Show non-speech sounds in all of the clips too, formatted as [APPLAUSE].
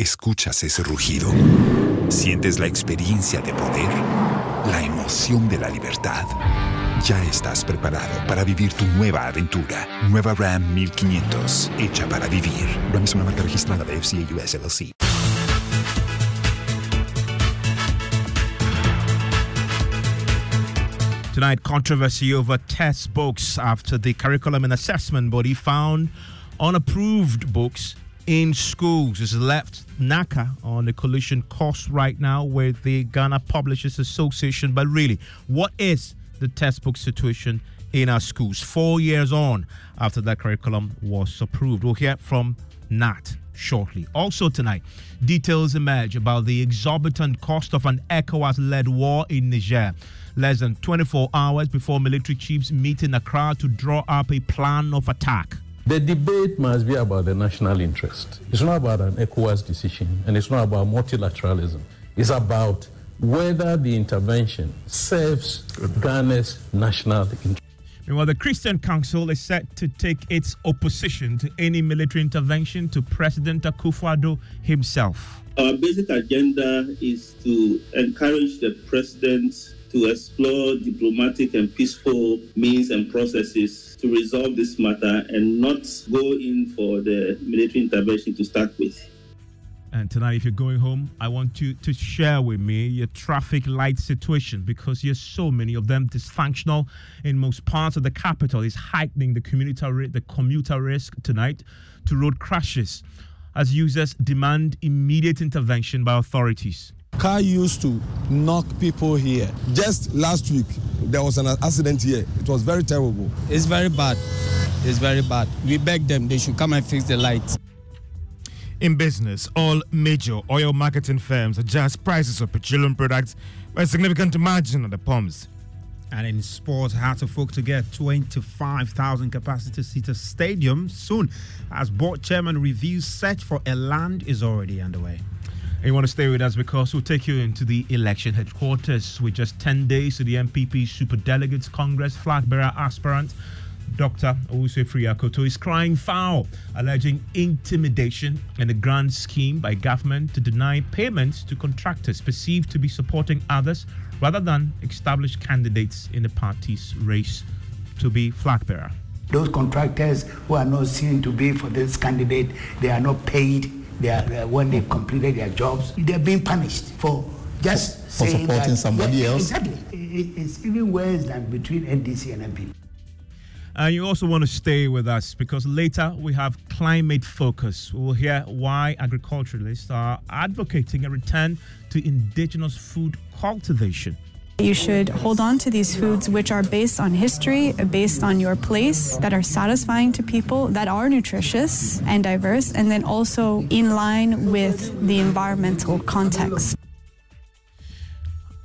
¿Escuchas ese rugido? ¿Sientes la experiencia de poder? ¿La emoción de la libertad? Ya estás preparado para vivir tu nueva aventura. Nueva Ram 1500, hecha para vivir. Ram es una marca registrada de FCA US LLC. Tonight, controversy over test books after the Curriculum and Assessment Body found unapproved books in schools. Has left NaCCA on a collision course right now with the Ghana Publishers Association. But really, what is the textbook situation in our schools four years on after that curriculum was approved? We'll hear from Nat shortly. Also tonight, details emerge about the exorbitant cost of an ECOWAS-led war in Niger. Less than 24 hours before military chiefs meet in Accra to draw up a plan of attack. The debate must be about the national interest. It's not about an ECOWAS decision, and it's not about multilateralism. It's about whether the intervention serves Ghana's national interest. Meanwhile, the Christian Council is set to take its opposition to any military intervention to President Akufo-Addo himself. Our basic agenda is to encourage the president to explore diplomatic and peaceful means and processes to resolve this matter and not go in for the military intervention to start with. And tonight, if you're going home, I want you to share with me your traffic light situation because there's so many of them dysfunctional in most parts of the capital. Is heightening the commuter the commuter risk tonight to road crashes as users demand immediate intervention by authorities. Car used to knock people here. Just last week, there was an accident here. It was very terrible. It's very bad. It's very bad. We beg them, they should come and fix the lights. In business, all major oil marketing firms adjust prices of petroleum products by a significant margin at the pumps. And in sports, folk to get 25,000 capacity seater stadium soon as board chairman reviews search for a land is already underway. And you want to stay with us because we'll take you into the election headquarters with just 10 days to the NPP Super Delegates Congress flag bearer aspirant. Dr. Owusu Akoto is crying foul, alleging intimidation and a grand scheme by government to deny payments to contractors perceived to be supporting others rather than established candidates in the party's race to be flag bearer. Those contractors who are not seen to be for this candidate, they are not paid. They are, uh, when they've completed their jobs, they're being punished for just for, for supporting that, somebody yeah, else. Exactly. It's even worse than between NDC and NPP. And you also want to stay with us because later we have climate focus. We will hear why agriculturalists are advocating a return to indigenous food cultivation. You should hold on to these foods which are based on history, based on your place, that are satisfying to people, that are nutritious and diverse, and then also in line with the environmental context.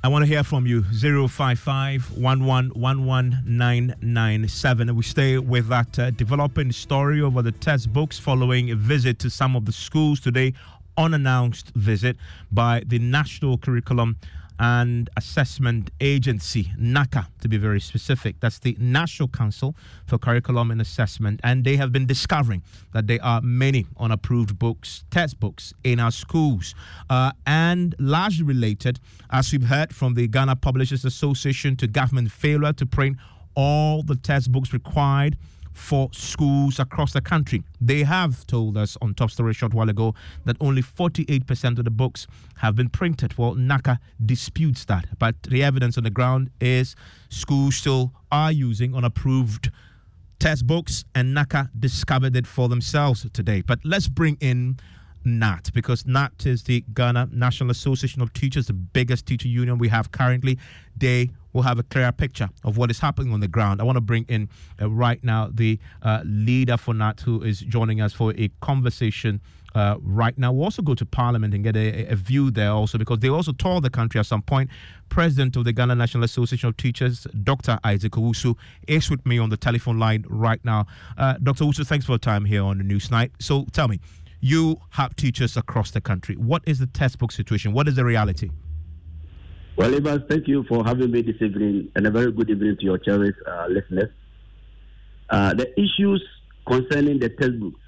I want to hear from you. 055 997. We stay with that uh, developing story over the textbooks following a visit to some of the schools today, unannounced visit by the National Curriculum and Assessment Agency, NaCCA to be very specific. That's the National Council for Curriculum and Assessment. And they have been discovering that there are many unapproved books, textbooks in our schools. Uh, and largely related, as we've heard from the Ghana Publishers Association, to government failure to print all the textbooks required for schools across the country. They have told us on Top Story a short while ago that only 48% of the books have been printed. Well, NaCCA disputes that, but the evidence on the ground is schools still are using unapproved test books, and NaCCA discovered it for themselves today. But let's bring in NAT because NAT is the Ghana National Association of Teachers, the biggest teacher union we have currently. They will have a clearer picture of what is happening on the ground. I want to bring in uh, right now the uh, leader for NAT who is joining us for a conversation. Uh, right now, we'll also go to Parliament and get a, a, view there also because they also toured the country at some point. President of the Ghana National Association of Teachers, Dr. Isaac Owusu, is with me on the telephone line right now. Uh, Dr. Owusu, thanks for your time here on the News Night. So tell me, you have teachers across the country. What is the textbook situation? What is the reality? Well, Evans, thank you for having me this evening and a very good evening to your cherished uh, listeners. Uh, the issues concerning the textbooks.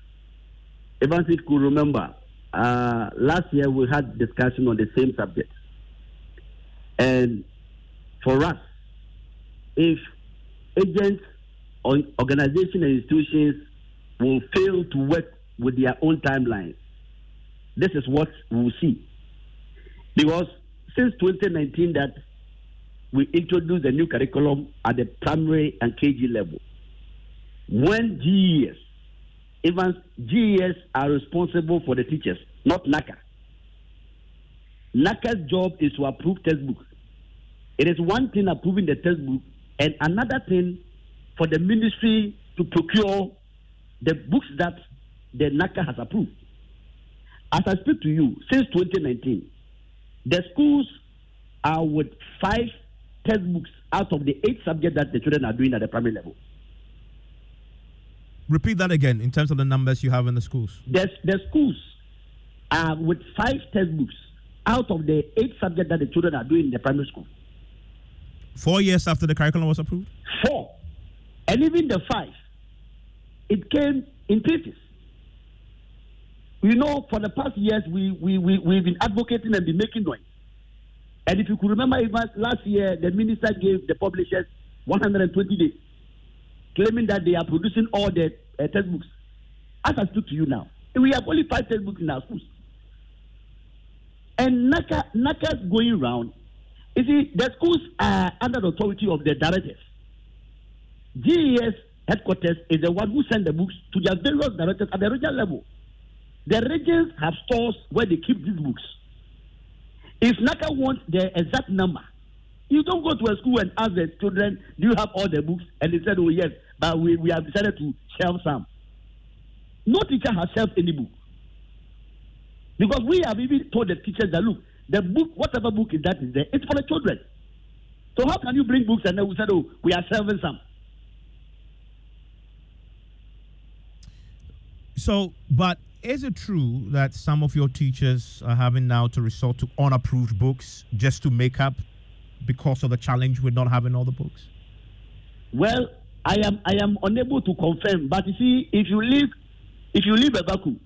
Evans, if you remember, uh, last year we had discussion on the same subject. And for us, if agents, or organizations, and institutions will fail to work with their own timelines, this is what we will see. Because since 2019 that we introduced a new curriculum at the primary and KG level, when GES, even GES are responsible for the teachers, not NaCCA. NaCCA's job is to approve textbooks. It is one thing approving the textbook, and another thing for the ministry to procure the books that the NaCCA has approved. As I speak to you, since 2019, the schools are with five textbooks out of the eight subjects that the children are doing at the primary level. Repeat that again in terms of the numbers you have in the schools. The, the schools are with five textbooks out of the eight subjects that the children are doing in the primary school. Four years after the curriculum was approved? Four. And even the five, it came in pieces. You know, for the past years, we, we, we, we've been advocating and been making noise. And if you could remember, even last year, the minister gave the publishers 120 days, claiming that they are producing all the uh, textbooks. As I speak to you now, we have only five textbooks in our schools. And NaCCA, NaCCA's going around. You see, the schools are under the authority of the directors. GES headquarters is the one who send the books to their various directors at the regional level. The regions have stores where they keep these books. If NaCCA wants the exact number, you don't go to a school and ask the children, Do you have all the books? And they said, Oh, yes, but we, we have decided to shelve some. No teacher has shelved any book. Because we have even told the teachers that, look, the book, whatever book is that is there, it's for the children. So how can you bring books and then we said, Oh, we are shelving some? So, but is it true that some of your teachers are having now to resort to unapproved books just to make up because of the challenge with not having all the books? Well, I am I am unable to confirm, but you see, if you leave if you leave a vacuum,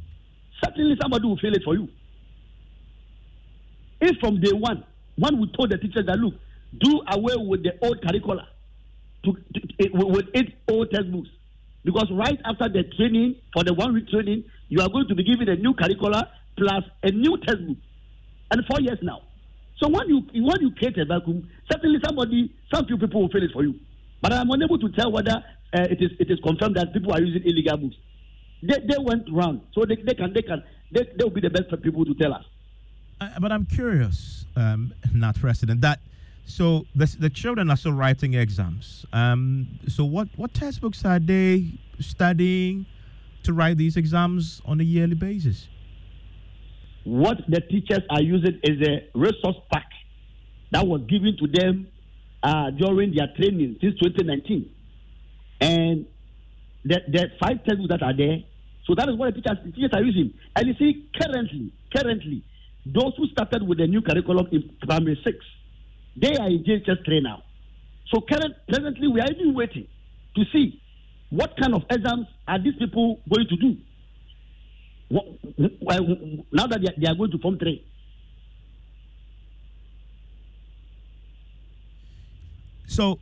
certainly somebody will fill it for you. If from day one, one would told the teachers that look, do away with the old curricula, to, to, to with eight old textbooks, because right after the training for the one week training, you are going to be given a new curricula plus a new textbook, and four years now. So when you when you create a vacuum, certainly somebody, some few people will fill it for you. But I'm unable to tell whether uh, it is it is confirmed that people are using illegal books. They, they went round, so they, they can they can they they will be the best people to tell us. Uh, but I'm curious, um, not President, that so the the children are still writing exams. Um, so what what textbooks are they studying? To write these exams on a yearly basis? What the teachers are using is a resource pack that was given to them uh, during their training since 2019. And the, the five textbooks that are there, so that is what the teachers, the teachers are using. And you see, currently, currently, those who started with the new curriculum in primary six, they are in JHS 3 now. So current, presently, we are even waiting to see what kind of exams are these people going to do? What, now that they are going to form three. So,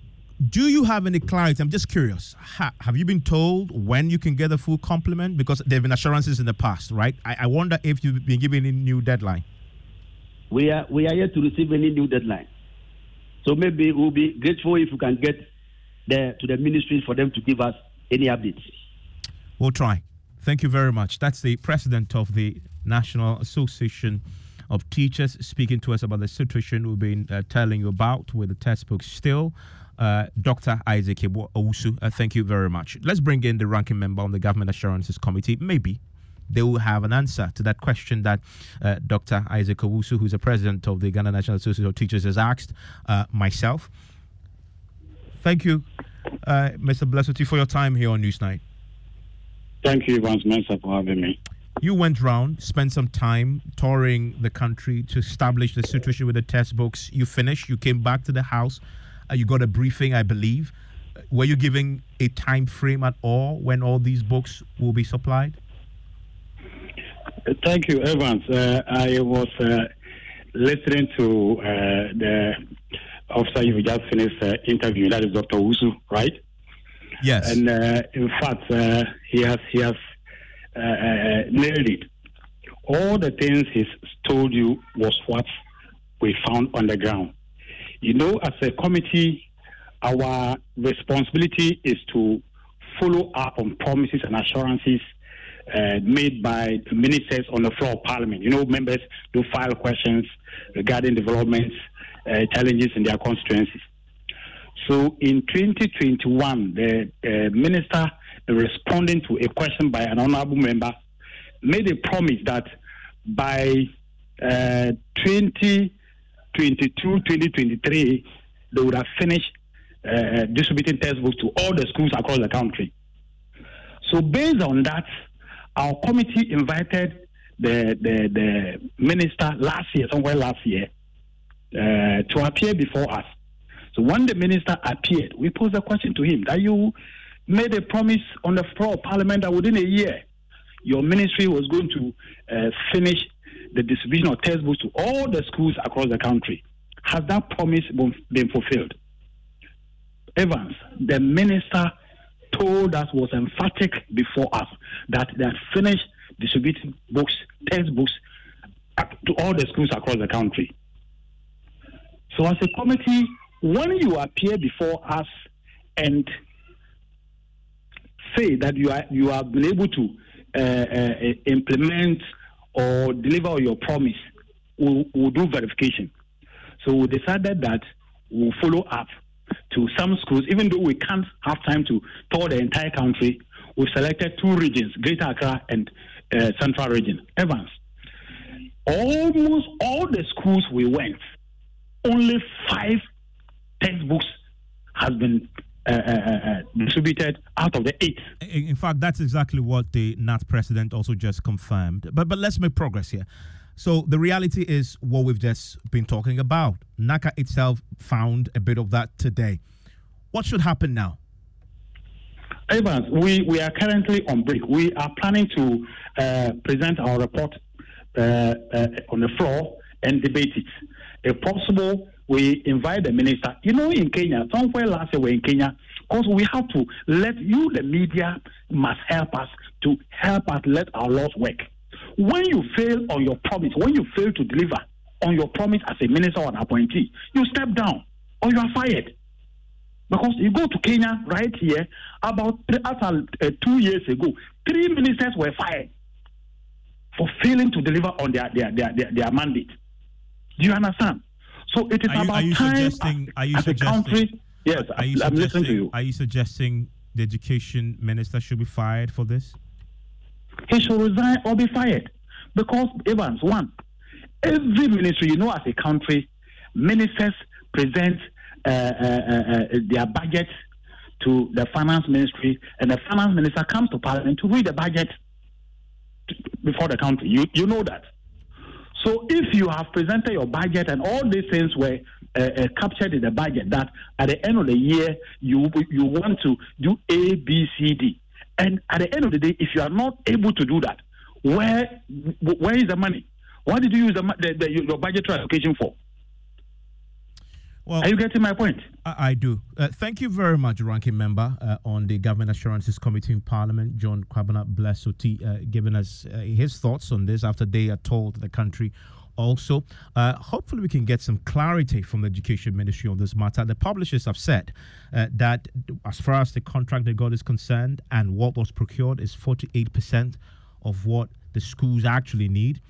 do you have any clarity? I'm just curious. Ha, have you been told when you can get a full complement? Because there have been assurances in the past, right? I, I wonder if you've been given any new deadline. We are we are yet to receive any new deadline. So maybe we'll be grateful if we can get the to the ministry for them to give us any updates. We'll try. Thank you very much. That's the president of the National Association of Teachers speaking to us about the situation we've been uh, telling you about with the textbook still. Uh, Dr. Isaac Owusu, uh, thank you very much. Let's bring in the ranking member on the Government Assurances Committee. Maybe they will have an answer to that question that uh, Dr. Isaac Owusu, who's the president of the Ghana National Association of Teachers, has asked uh, myself. Thank you, uh, Mr. Blessity, for your time here on Newsnight. Thank you, Evans Mensah, for having me. You went round, spent some time touring the country to establish the situation with the textbooks. You finished, you came back to the house, uh, you got a briefing, I believe. Were you giving a time frame at all when all these books will be supplied? Thank you, Evans. Uh, I was uh, listening to uh, the officer you just finished uh, interviewing. That is Dr. Usu, right? Yes. And uh, in fact, uh, he has he has uh, uh, nailed it. All the things he's told you was what we found on the ground. You know, as a committee, our responsibility is to follow up on promises and assurances uh, made by ministers on the floor of parliament. You know, members do file questions regarding developments, uh, challenges in their constituencies. So in 2021, the uh, minister responding to a question by an honorable member made a promise that by uh, 2022, 2023, they would have finished uh, distributing textbooks to all the schools across the country. So based on that, our committee invited the, the, the minister last year, somewhere last year, uh, to appear before us. So when the minister appeared, we posed a question to him that you made a promise on the floor of parliament that within a year, your ministry was going to uh, finish the distribution of textbooks to all the schools across the country. Has that promise been fulfilled? Evans, the minister told us was emphatic before us that they had finished distributing books, textbooks to all the schools across the country. So, as a committee, when you appear before us and say that you are you have been able to uh, uh, implement or deliver your promise, we'll, we'll do verification. So we decided that we'll follow up to some schools, even though we can't have time to tour the entire country. We've selected two regions, Greater Accra and uh, Central Region. Evans. Almost all the schools we went, only five textbooks has been uh, uh, uh, distributed out of the eight. In fact, that's exactly what the NAT president also just confirmed. But but let's make progress here. So the reality is what we've just been talking about. NaCCA itself found a bit of that today. What should happen now? Evans, we, we are currently on break. We are planning to uh, present our report uh, uh, on the floor and debate it. If possible, we invite the minister. You know, in Kenya, somewhere last year we're in Kenya, because we have to let you, the media, must help us to help us let our laws work. When you fail on your promise, when you fail to deliver on your promise as a minister or an appointee, you step down or you are fired. Because you go to Kenya right here, about after uh, two years ago, three ministers were fired for failing to deliver on their, their, their, their, their mandate. Do you understand? So it is are you, about are you time suggesting, are you as a country. Yes, are you I'm listening to suggesting- you. Are you suggesting the education minister should be fired for this? he should resign or be fired. Because Evans, one, every ministry, you know, as a country, ministers present uh, uh, uh, uh, their budget to the finance ministry, and the finance minister comes to parliament to read the budget before the country. You you know that. So if you have presented your budget and all these things were uh, uh, captured in the budget, that at the end of the year you you want to do A, B, C, D, and at the end of the day, if you are not able to do that, where where is the money? What did you use the, the, the your budgetary allocation for? Well, Are you getting my point? I, I do. Uh, thank you very much, Ranking Member uh, on the Government Assurances Committee in Parliament, John Kwabena Blessoti, uh, giving us uh, his thoughts on this after they are told the country. Also, uh, hopefully, we can get some clarity from the Education Ministry on this matter. The publishers have said uh, that, as far as the contract they got is concerned, and what was procured is 48% of what the schools actually need.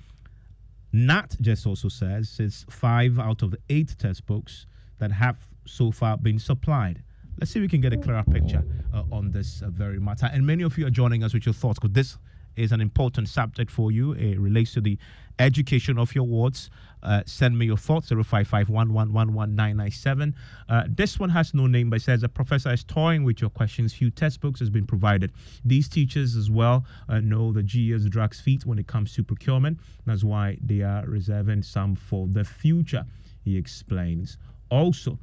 Nat just also says it's five out of the eight textbooks that have so far been supplied. Let's see if we can get a clearer picture uh, on this uh, very matter. And many of you are joining us with your thoughts because this is an important subject for you. It relates to the education of your wards. Uh, send me your thoughts 0551111997. Uh, this one has no name, but it says the professor is toying with your questions. Few textbooks has been provided. These teachers as well uh, know the GES drags feet when it comes to procurement. That's why they are reserving some for the future. He explains. Also,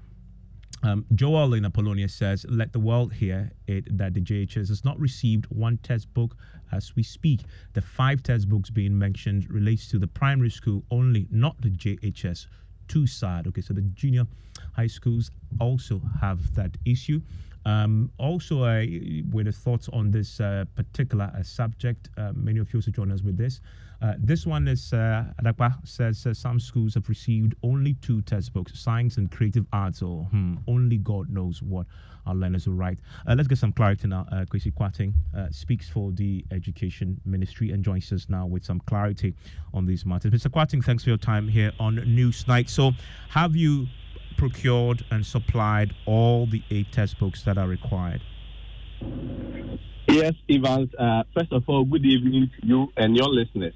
Um, Joel in Apollonia says, Let the world hear it that the JHS has not received one textbook as we speak. The five textbooks being mentioned relates to the primary school only, not the JHS. Too sad. Okay, so the junior high schools also have that issue. Um, also, uh, with the thoughts on this uh, particular uh, subject, uh, many of you also join us with this. Uh, this one is uh, says uh, some schools have received only two textbooks, science and creative arts, or hmm, only God knows what our learners will write. Uh, let's get some clarity now. Uh, Kwesi Kwarteng uh, speaks for the Education Ministry and joins us now with some clarity on these matters. Mr. Kwarteng, thanks for your time here on Newsnight. So, have you procured and supplied all the eight textbooks that are required? Yes, Evans. Uh, first of all, good evening to you and your listeners.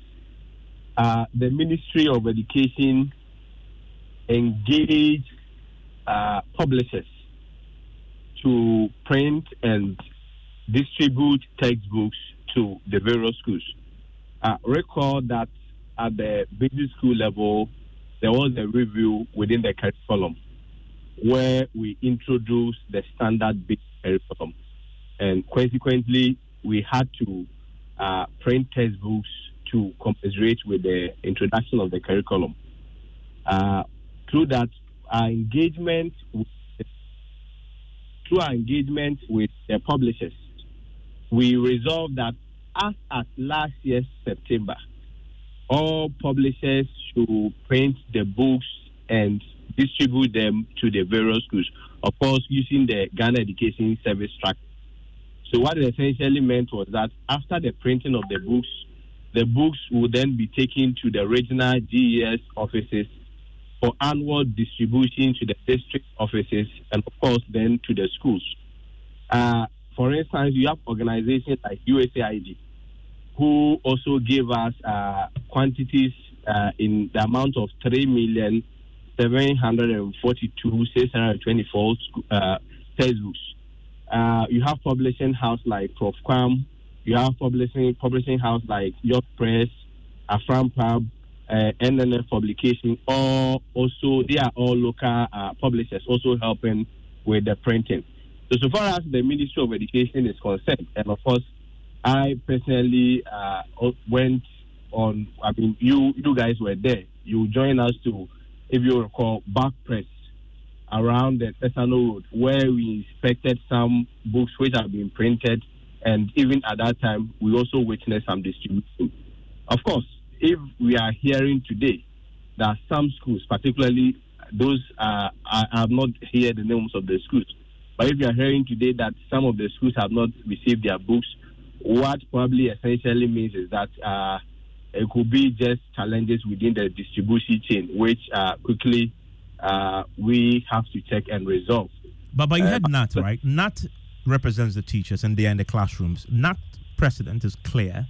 Uh, the Ministry of Education engaged uh, publishers to print and distribute textbooks to the various schools. Uh, recall that at the basic school level, there was a review within the curriculum where we introduced the standard basic curriculum. And consequently, we had to uh, print textbooks to commiserate with the introduction of the curriculum. Uh, through that, our engagement with, through our engagement with the publishers, we resolved that as at last year's September, all publishers should print the books and distribute them to the various schools. Of course, using the Ghana Education Service track. So what it essentially meant was that after the printing of the books, the books will then be taken to the regional GES offices for annual distribution to the district offices and, of course, then to the schools. Uh, for instance, you have organizations like USAID who also gave us uh, quantities uh, in the amount of 3 million 742 624 uh, textbooks. Uh, you have publishing house like Prof. you have publishing publishing house like York Press, Afram Pub, uh, NNF Publication, all also they are all local uh, publishers also helping with the printing. So so far as the Ministry of Education is concerned, and of course, I personally uh, went on. I mean, you you guys were there. You joined us to, if you recall, back press around the Tesano Road, where we inspected some books which have been printed and even at that time, we also witnessed some distribution. Of course, if we are hearing today that some schools, particularly those, uh, I have not heard the names of the schools, but if you are hearing today that some of the schools have not received their books, what probably essentially means is that uh, it could be just challenges within the distribution chain, which uh, quickly uh, we have to check and resolve. But, but you had NAT, right? NAT represents the teachers and they are in the classrooms. NAT precedent is clear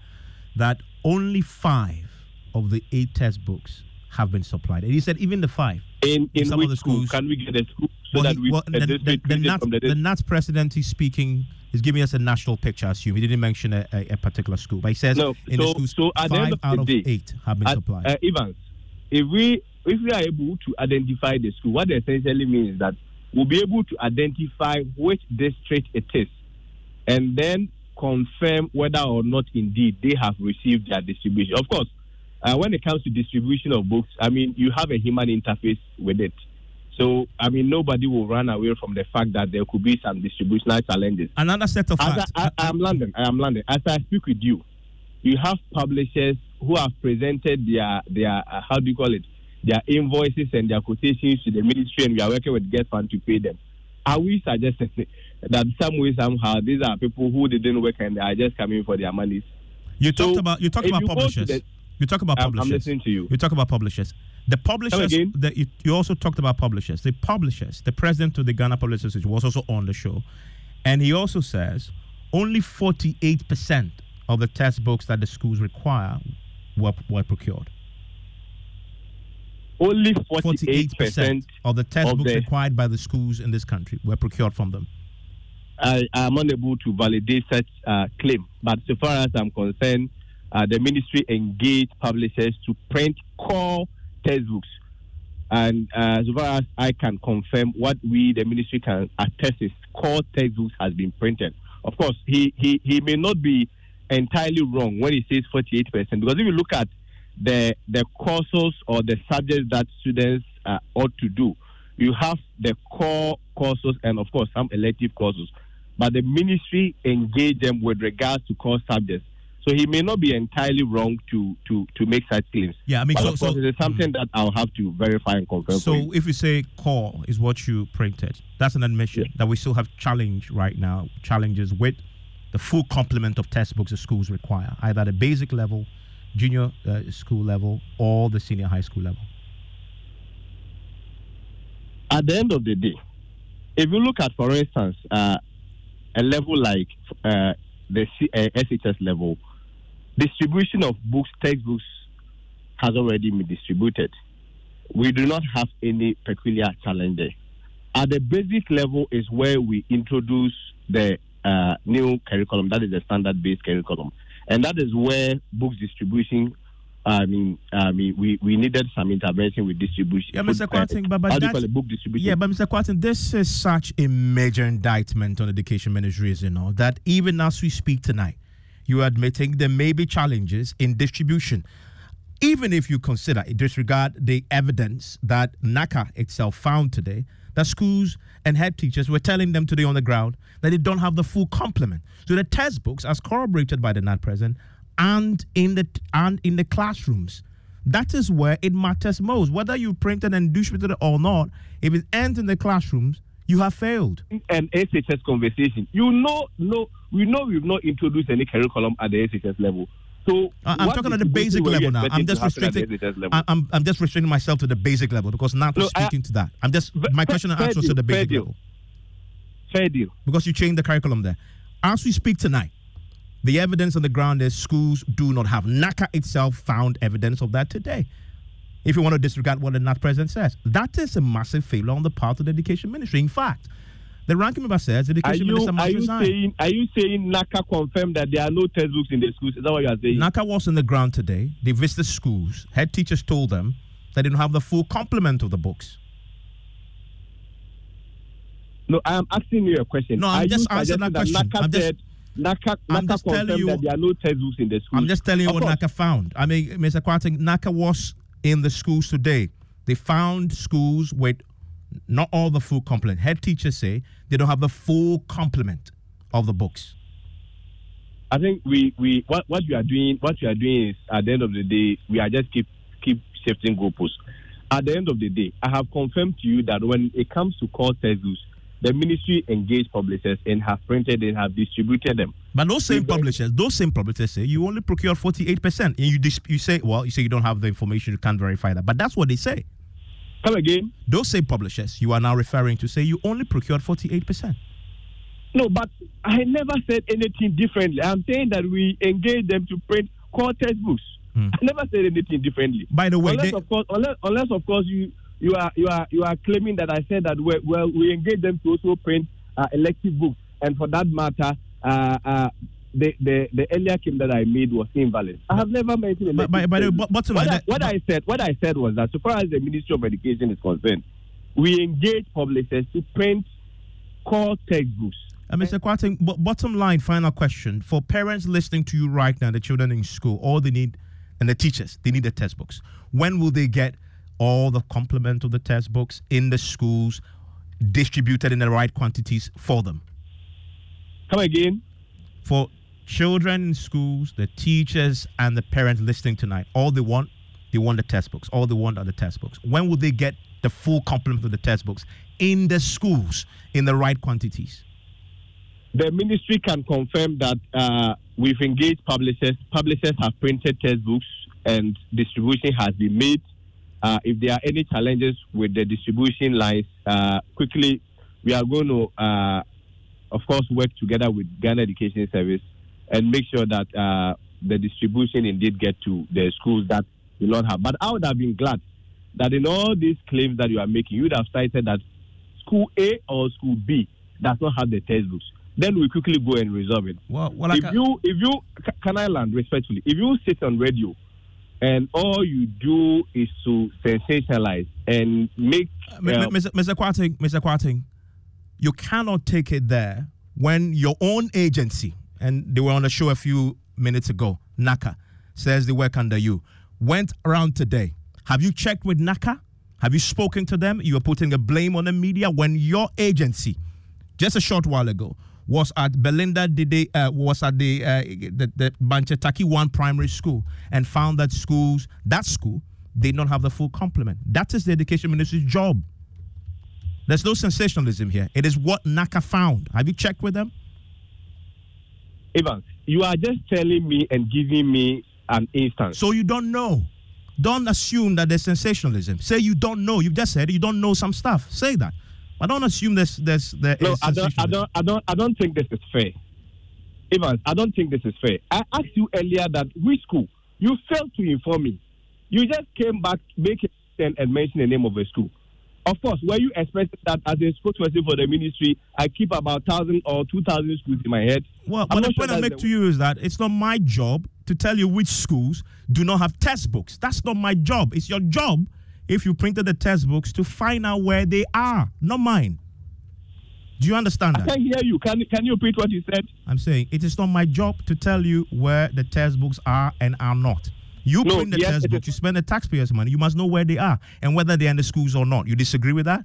that only five of the eight test books have been supplied. And he said even the five. In, in some of the schools. school can we get a school so well, that we well, uh, the, the, the, NAT, from the the NAT president he's speaking is giving us a national picture, I assume. He didn't mention a, a, a particular school. But he says No, in so, the schools, so at the five of out the of day, eight have been at- supplied. Uh, Evans, if we if we are able to identify the school, what it essentially means is that we'll be able to identify which district it is, and then confirm whether or not indeed they have received their distribution. Of course, uh, when it comes to distribution of books, I mean you have a human interface with it. So, I mean, nobody will run away from the fact that there could be some distributional challenges. Another set of As facts. I, I am London. I am London. As I speak with you, you have publishers who have presented their their uh, how do you call it their invoices and their quotations to the ministry, and we are working with GETFund to pay them. Are we suggesting that some way somehow these are people who didn't work and they are just coming for their monies? You So, talked about you talked about you publishers. the- you talk about I'm- I'm listening to you. You talk about publishers. The publishers. The, you, you also talked about publishers. The publishers. The president of the Ghana Publishers Association was also on the show, and he also says only forty-eight percent of the textbooks that the schools require were, were procured. Only forty-eight percent of the textbooks required by the schools in this country were procured from them. I am unable to validate such uh, claim. But so far as I'm concerned, uh, the ministry engaged publishers to print core textbooks. and uh, so far as I can confirm, what we, the ministry, can attest is core textbooks has been printed. Of course, he, he, he may not be entirely wrong when he says 48%, because if you look at the, the courses or the subjects that students uh, ought to do, you have the core courses and, of course, some elective courses. But the ministry engage them with regards to core subjects. So he may not be entirely wrong to to to make such claims. Yeah, I mean, but so- of course, so- it is something that I'll have to verify and confirm. So if you say core is what you printed, that's an admission that we still have challenge right now, challenges with the full complement of textbooks the schools require, either the basic level, junior uh, school level, or the senior high school level. at the end of the day, if you look at, for instance, uh, a level like uh, the C- uh, SHS level, distribution of books, textbooks has already been distributed. We do not have any peculiar challenge there. At the basic level is where we introduce the uh, new curriculum, that is the standard-based curriculum, and that is where books distribution. I mean, I mean, we, we needed some intervention with distribution. Yeah, Mr. Kwarteng, but, but how do you that's- call book distribution? Yeah, but Mr. Kwarteng, this is such a major indictment on the education ministries, you know, that even as we speak tonight, you are admitting there may be challenges in distribution. Even if you consider, disregard the evidence that NaCCA itself found today, that schools and head teachers were telling them today on the ground that they don't have the full complement. So the textbooks, as corroborated by the NAT president, and in the and in the classrooms, that is where it matters most. Whether you printed and distributed it or not, if it ends in the classrooms, you have failed. an SHS conversation. You know, no, we know we've not introduced any curriculum at the SHS level. So I'm talking at the basic level now. I'm just to happen at the restricting. I'm, I'm just restricting myself to the basic level because now No, I'm I- speaking to that. I'm just my question and answer to the basic deal. level. Fair deal. Because you changed the curriculum there. As we speak tonight, the evidence on the ground is schools do not have. NaCCA itself found evidence of that today. If you want to disregard what the NAT president says, that is a massive failure on the part of the education ministry. In fact, the ranking member says the Are education you, minister are must you resign. saying are you saying NaCCA confirmed that there are no textbooks in the schools? Is that what you are saying? NaCCA was on the ground today. They visited schools. Head teachers told them they didn't have the full complement of the books. No, I am asking you a question. No, I'm Are just answering that question. NaCCA I'm just- said NaCCA, I'm NaCCA just telling you- that there are no textbooks in the schools. I'm just telling you Of what course. NaCCA found. I mean, Mr. Kwarteng, NaCCA was in the schools today. They found schools with not all the full complement. Head teachers say they don't have the full complement of the books. I think we, we what, what you are doing what you are doing is at the end of the day we are just keep keep shifting goalposts. At the end of the day, I have confirmed to you that when it comes to core textbooks, the ministry engaged publishers and have printed and have distributed them. But those same publishers, those same publishers say you only procure 48%. And you, dis- you say, well, you say you don't have the information, you can't verify that. But that's what they say. Come again? Those same publishers you are now referring to say you only procured 48%. No, but I never said anything differently. I'm saying that we engage them to print core textbooks. I never said anything differently. By the way, unless they- of course, unless, unless of course you you are you are you are claiming that I said that we well we engage them to also print uh, elective books, and for that matter, uh, uh, the, the the earlier claim that I made was invalid. I have never mentioned by- by the way, textbooks. but- what, I, what I said what I said was that so far as the Ministry of Education is concerned, we engage publishers to print core textbooks. Uh, Mr. Kwarteng, bo- bottom line, final question. For parents listening to you right now, the children in school, all they need, and the teachers, they need the textbooks. When will they get all the complement of the textbooks in the schools, distributed in the right quantities for them? Come again? For children in schools, the teachers, and the parents listening tonight, all they want, they want the textbooks. All they want are the textbooks. When will they get the full complement of the textbooks in the schools in the right quantities? the ministry can confirm that uh, we've engaged publishers. Publishers have printed textbooks and distribution has been made. Uh, if there are any challenges with the distribution lines, uh, quickly we are going to, uh, of course, work together with Ghana Education Service and make sure that uh, the distribution indeed get to the schools that do not have. But I would have been glad that in all these claims that you are making, you would have cited that school A or school B does not have the textbooks. Then we quickly go and resolve it. Well, well, I if you, if you, can I land respectfully? If you sit on radio and all you do is to sensationalize and make. Uh, Mr. Mr. Kwarteng, Mr. Kwarteng, you cannot take it there when your own agency, and they were on the show a few minutes ago, NaCCA, says they work under you, went around today. Have you checked with NaCCA? Have you spoken to them? You are putting a blame on the media when your agency, just a short while ago, was at Belinda Dide, uh, was at the, uh, the, the Banchetaki 1 primary school and found that schools, that school, did not have the full complement. That is the education ministry's job. There's no sensationalism here. It is what NaCCA found. Have you checked with them? Evans, you are just telling me and giving me an instance. So you don't know. Don't assume that there's sensationalism. Say you don't know. You just said you don't know some stuff. Say that. I don't assume there's there's there no, I don't, I don't I don't I don't think this is fair. Evans, I don't think this is fair. I asked you earlier that which school you failed to inform me. You just came back, make and mention the name of a school. Of course, were you expecting that as a spokesperson for the ministry, I keep about thousand or two thousand schools in my head? Well, but the point I make to you is that it's not my job to tell you which schools do not have textbooks. That's not my job. It's your job if you printed the textbooks to find out where they are, not mine. Do you understand that? I can hear you. Can, can you repeat what you said? I'm saying it is not my job to tell you where the textbooks are and are not. You no, print the yes, textbooks, you spend the taxpayers' money, you must know where they are and whether they're in the schools or not. You disagree with that?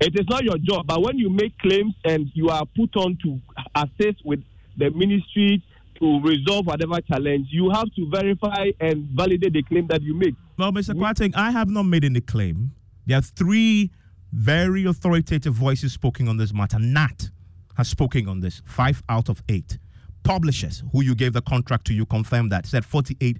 It is not your job, but when you make claims and you are put on to assist with the ministry to resolve whatever challenge, you have to verify and validate the claim that you make. Well, Mr. Kwarteng, I have not made any claim. There are three very authoritative voices speaking on this matter. Nat has spoken on this, five out of eight. Publishers, who you gave the contract to, you confirmed that, said 48%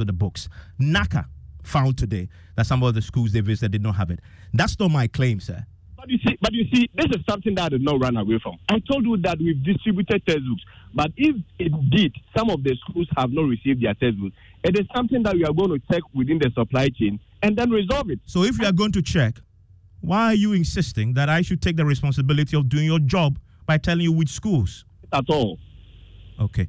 of the books. NaCCA found today that some of the schools they visited did not have it. That's not my claim, sir. But you see, but you see, this is something that I did not run away from. I told you that we've distributed textbooks, but if indeed some of the schools have not received their textbooks, it is something that we are going to check within the supply chain and then resolve it. So if you are going to check, why are you insisting that I should take the responsibility of doing your job by telling you which schools? At all. Okay.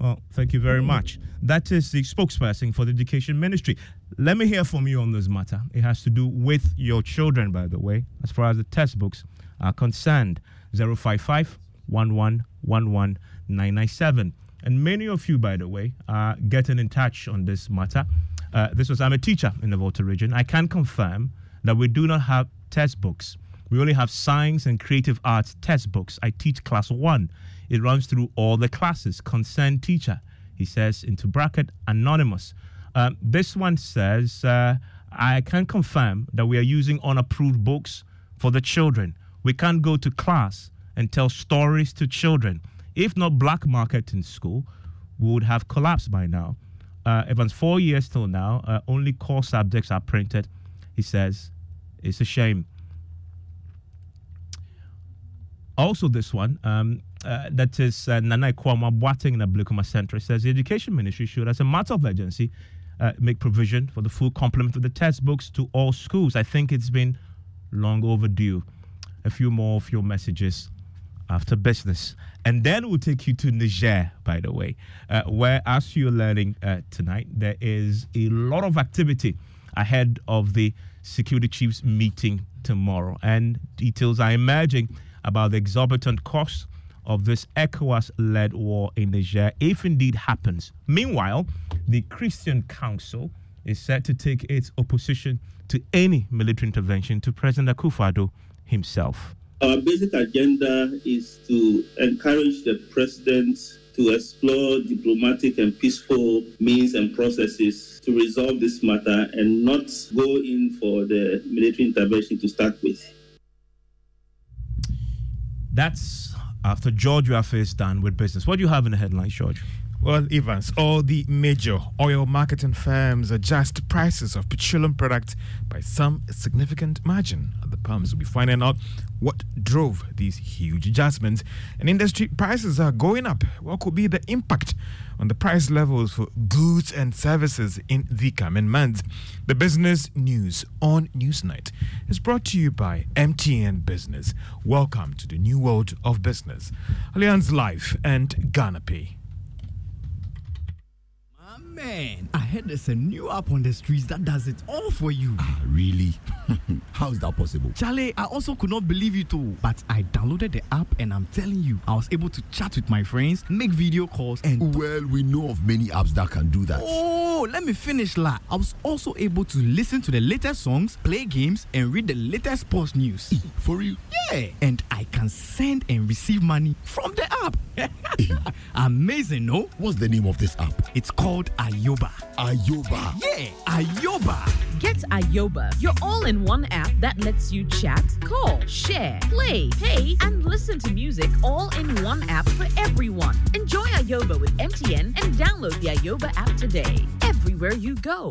Well, thank you very much. That is the spokesperson for the Education Ministry. Let me hear from you on this matter. It has to do with your children, by the way, as far as the textbooks are concerned. 055 997. And many of you, by the way, are getting in touch on this matter. Uh, this was, I'm a teacher in the Volta region. I can confirm that we do not have textbooks. We only have science and creative arts textbooks. I teach class one. It runs through all the classes. Concerned teacher, he says, into bracket, anonymous. Um, this one says, uh, I can confirm that we are using unapproved books for the children. We can't go to class and tell stories to children. If not black market in school, would have collapsed by now. Uh, Evans, four years till now, uh, only core subjects are printed. He says, it's a shame. Also, this one, um, uh, that is uh, Nana Kwama Boateng in the Blakoma Center, says the Education Ministry should, as a matter of urgency, uh, make provision for the full complement of the textbooks to all schools. I think it's been long overdue. A few more of your messages after business. And then we'll take you to Niger, by the way, uh, where, as you're learning uh, tonight, there is a lot of activity ahead of the security chiefs meeting tomorrow. And details are emerging about the exorbitant cost of this ECOWAS led war in Niger, if indeed happens. Meanwhile, the Christian Council is set to take its opposition to any military intervention to President Akufo-Addo himself. Our basic agenda is to encourage the president to explore diplomatic and peaceful means and processes to resolve this matter and not go in for the military intervention to start with. That's after George Wiafe is done with business. What do you have in the headlines, George? Well, Evans, all the major oil marketing firms adjust prices of petroleum products by some significant margin. The pumps will be finding out what drove these huge adjustments. And industry prices are going up. What could be the impact on the price levels for goods and services in the coming months? The business news on Newsnight is brought to you by MTN Business. Welcome to the new world of business. Allianz Life and Ghana Pay. Man, I heard there's a new app on the streets that does it all for you. Ah, really? [LAUGHS] How is that possible? Charlie, I also could not believe it too. But I downloaded the app and I'm telling you, I was able to chat with my friends, make video calls, and. Well, we know of many apps that can do that. Oh, let me finish, la. I was also able to listen to the latest songs, play games, and read the latest sports news. For real? Yeah. And I can send and receive money from the app. [LAUGHS] Amazing, no? What's the name of this app? It's called Ayoba. Ayoba? Yeah, Ayoba. Get Ayoba, your all in one app that lets you chat, call, share, play, pay, and listen to music all in one app for everyone. Enjoy Ayoba with MTN and download the Ayoba app today. Everywhere you go.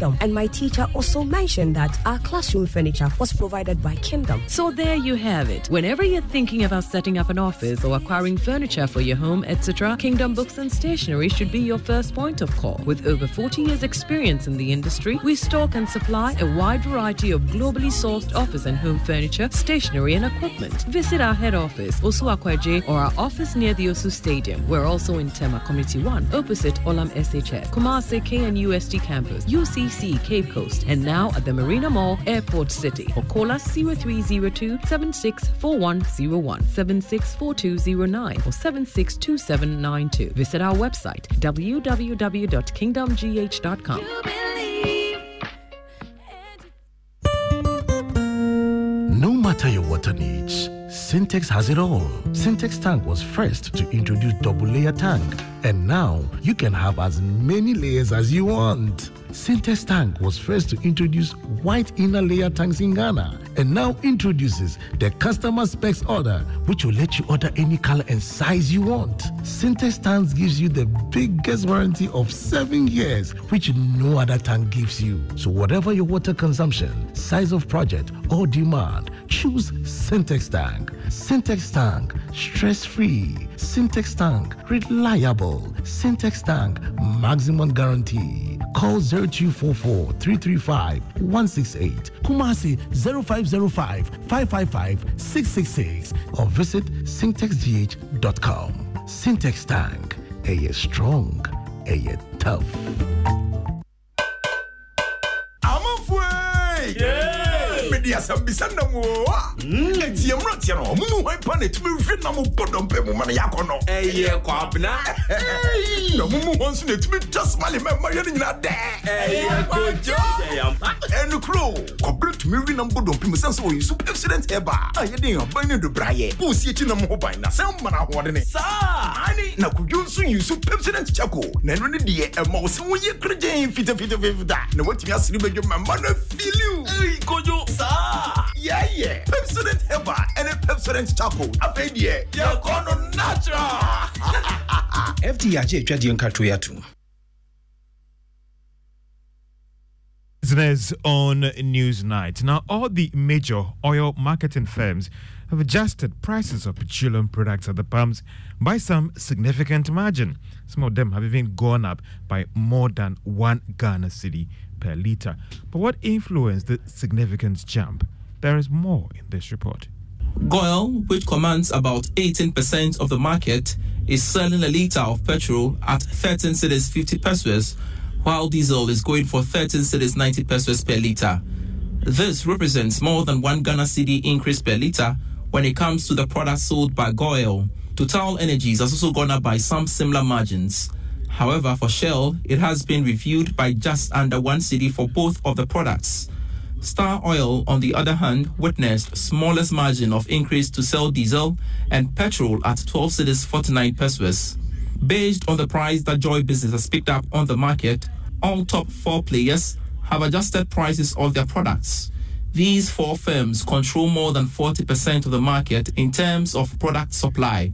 and my teacher also mentioned that our classroom furniture was provided by Kingdom. So there you have it. Whenever you're thinking about setting up an office or acquiring furniture for your home, etc., Kingdom Books and Stationery should be your first point of call. With over 40 years' experience in the industry, we stock and supply a wide variety of globally sourced office and home furniture, stationery, and equipment. Visit our head office, Osu Akwaje, or our office near the Osu Stadium. We're also in Tema Community 1, opposite Olam SHS, Kumasi KNUST campus, UCC Cape Coast, and now at the Marina Mall, Airport City. Or call us 0302 764101, 764209, or 762792. Visit our website www.kingdomgh.com. No matter your water needs, Syntex has it all. Syntex Tank was first to introduce double layer tank, and now you can have as many layers as you want. Syntex Tank was first to introduce white inner layer tanks in Ghana, and now introduces the customer specs order, which will let you order any color and size you want. Syntex Tanks gives you the biggest warranty of seven years, which no other tank gives you. So whatever your water consumption, size of project, or demand, choose Syntex Tank. Syntex Tank, stress-free. Syntex Tank, reliable. Syntex Tank, maximum guarantee. Call 0244 335 168. Kumasi 0505 555 666 or visit syntexgh.com. Syntex Tank, a strong, a tough. Mede asɛm bisa nam o. A ɛtiɛ mmeranteɛ no ɔmo mu hwan pa na ɛtumi hwe nam bɔ dɔmpɛ mu ma no yɛakɔ no ɛyɛ kwabena na mo mu hɔ nso na ɛtumi twa somale ma mmareɛ no nyinaa dɛ ɛyɛ kodwo ɛno kuro kɔberɛ tumi hwe nam bɔ dɔmpɛ mu sɛn sɛ ɔyɛ so accident ɛba. A yɛde aban no dobraeɛ. Bɔɔsi akyi nam ho ban na sɛ ma no ahoɔdene saa. Ane na kodwo nso yi so pepsident kyako. Na ɛno ne deɛ ɛma wo sɛ woyɛ korogyen fitafitafita. Na woatumi asere bɛdwo ma mma no afiliw kodwo saa yɛyɛ pepsodent heba ɛne pepsodent charcoal afei deɛ yɛkɔ no natural atwadeɛ nkatoe ato Listeners on Newsnight. Now, all the major oil marketing firms have adjusted prices of petroleum products at the pumps by some significant margin. Some of them have even gone up by more than one Ghana cedi per litre. But what influenced the significant jump? There is more in this report. Goil, which commands about 18% of the market, is selling a litre of petrol at 13 cedis 50 pesos, while diesel is going for 13 cedis 90 pesos per litre. This represents more than one Ghana cedi increase per litre when it comes to the products sold by Goil. Total Energies has also gone up by some similar margins. However, for Shell, it has been reviewed by just under one cedi for both of the products. Star Oil, on the other hand, witnessed smallest margin of increase to sell diesel and petrol at 12 cedis 49 pesos. Based on the price that Joy Business has picked up on the market, all top four players have adjusted prices of their products. These four firms control more than 40% of the market in terms of product supply.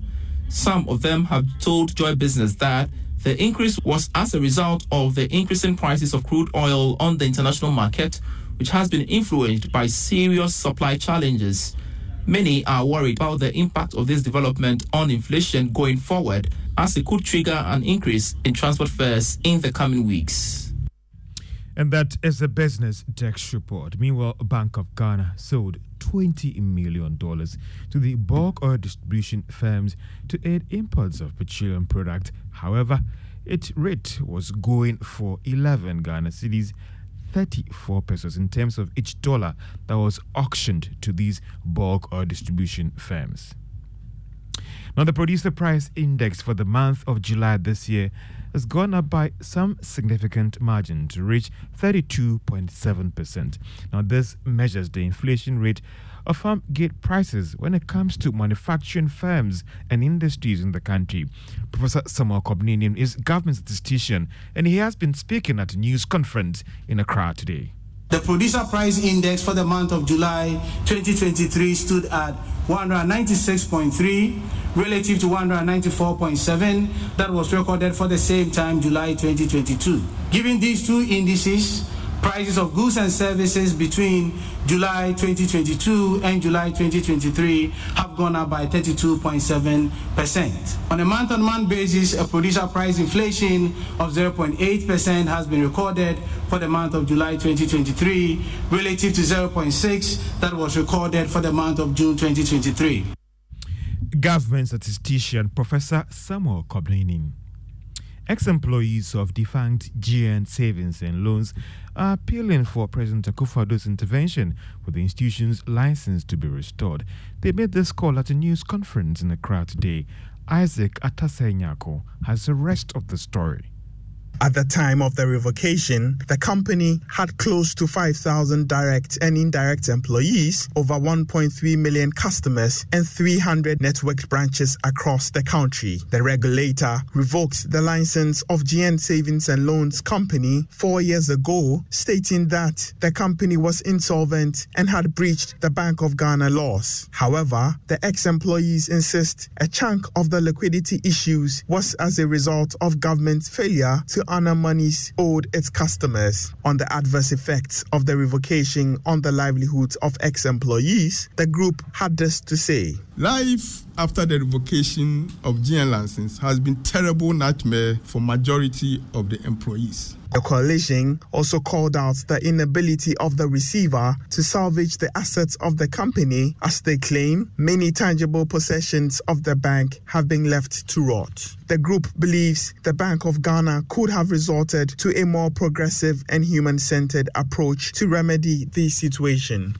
Some of them have told Joy Business that the increase was as a result of the increasing prices of crude oil on the international market, which has been influenced by serious supply challenges. Many are worried about the impact of this development on inflation going forward, as it could trigger an increase in transport fares in the coming weeks. And that is the business desk report. Meanwhile, Bank of Ghana sold $20 million to the bulk oil distribution firms to aid imports of petroleum product. However, its rate was going for 11 Ghana cedis, 34 pesos in terms of each dollar that was auctioned to these bulk or distribution firms. Now, the producer price index for the month of July this year has gone up by some significant margin to reach 32.7%. Now, this measures the inflation rate of farm gate prices when it comes to manufacturing firms and industries in the country. Professor Samuel Kobina Annim is government statistician and he has been speaking at a news conference in Accra today. The producer price index for the month of July 2023 stood at 196.3 relative to 194.7 that was recorded for the same time July 2022. Given these two indices, prices of goods and services between July 2022 and July 2023 have gone up by 32.7%. On a month-on-month basis, a producer price inflation of 0.8% has been recorded for the month of July 2023 relative to 0.6 that was recorded for the month of June 2023. Government statistician Professor Samuel Kobina Annim. Ex-employees of defunct GN Savings and Loans are appealing for President Akufo-Addo's intervention for the institution's license to be restored. They made this call at a news conference in Accra today. Isaac Atasenyako has the rest of the story. At the time of the revocation, the company had close to 5,000 direct and indirect employees, over 1.3 million customers, and 300 networked branches across the country. The regulator revoked the license of GN Savings and Loans Company four years ago, stating that the company was insolvent and had breached the Bank of Ghana laws. However, the ex employees insist a chunk of the liquidity issues was as a result of government's failure to honor monies owed its customers. On the adverse effects of the revocation on the livelihoods of ex employees, the group had this to say. Life after the revocation of GN license has been terrible nightmare for majority of the employees. The coalition also called out the inability of the receiver to salvage the assets of the company as they claim many tangible possessions of the bank have been left to rot. The group believes the Bank of Ghana could have resorted to a more progressive and human centered approach to remedy the situation.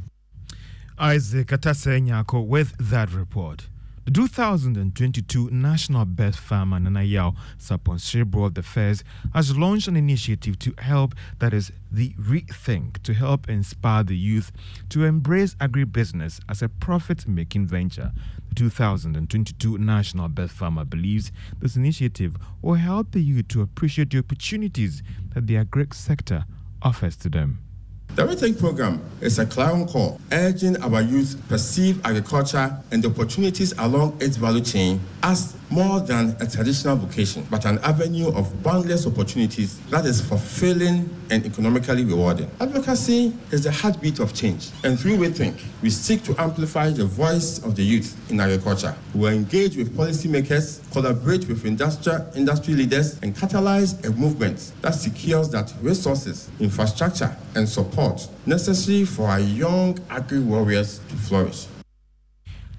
Isaac Atasenyako with that report. The 2022 National Best Farmer Nana Yao Sapon of the Fairs has launched an initiative to help, that is, the Rethink, to help inspire the youth to embrace agribusiness as a profit making venture. The 2022 National Best Farmer believes this initiative will help the youth to appreciate the opportunities that the agri sector offers to them. The Rethink program is a clarion call urging our youth perceive agriculture and the opportunities along its value chain as more than a traditional vocation, but an avenue of boundless opportunities that is fulfilling and economically rewarding. Advocacy is the heartbeat of change, and through Rethink, we seek to amplify the voice of the youth in agriculture. We will engage with policymakers, collaborate with industrial industry leaders, and catalyze a movement that secures that resources, infrastructure, and support necessary for our young agri warriors to flourish.